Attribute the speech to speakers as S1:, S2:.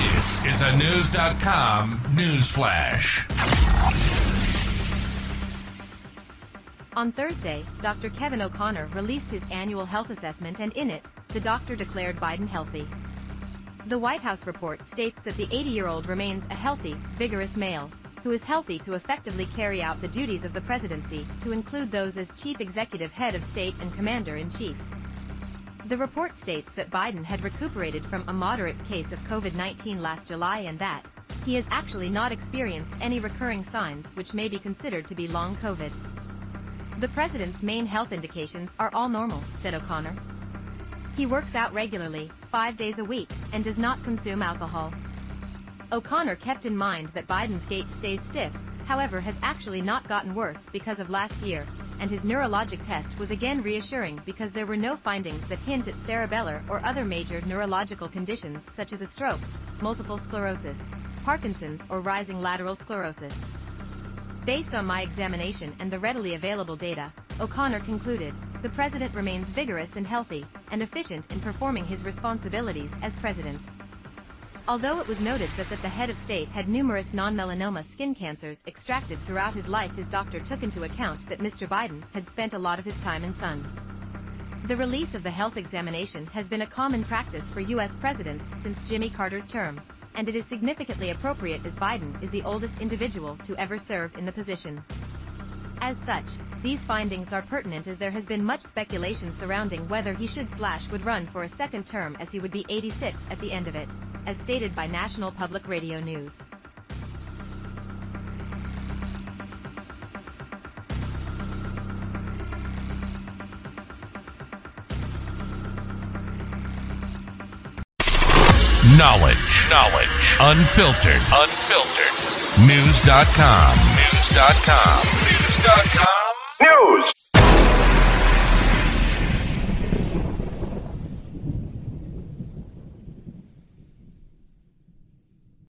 S1: This is a Knewz.com news flash.
S2: On Thursday, Dr. Kevin O'Connor released his annual health assessment and in it, the doctor declared Biden healthy. The White House report states that the 80-year-old remains a healthy, vigorous male, who is healthy to effectively carry out the duties of the presidency, to include those as chief executive head of state and commander-in-chief. The report states that Biden had recuperated from a moderate case of COVID-19 last July and that he has actually not experienced any recurring signs which may be considered to be long COVID. The president's main health indications are all normal, said O'Connor. He works out regularly, five days a week, and does not consume alcohol. O'Connor kept in mind that Biden's gait stays stiff, however has actually not gotten worse because of last year, and his neurologic test was again reassuring because there were no findings that hint at cerebellar or other major neurological conditions such as a stroke, multiple sclerosis, Parkinson's or rising lateral sclerosis. Based on my examination and the readily available data, O'Connor concluded, the president remains vigorous and healthy, and efficient in performing his responsibilities as president. Although it was noted that, that the head of state had numerous non-melanoma skin cancers extracted throughout his life his doctor took into account that Mr. Biden had spent a lot of his time in sun. The release of the health examination has been a common practice for U.S. presidents since Jimmy Carter's term, and it is significantly appropriate as Biden is the oldest individual to ever serve in the position. As such, these findings are pertinent as there has been much speculation surrounding whether he should slash would run for a second term as he would be 86 at the end of it as stated by National Public Radio News.
S1: Knowledge. Knowledge. Unfiltered. Unfiltered. Knewz.com. Knewz.com. Knewz.com. News.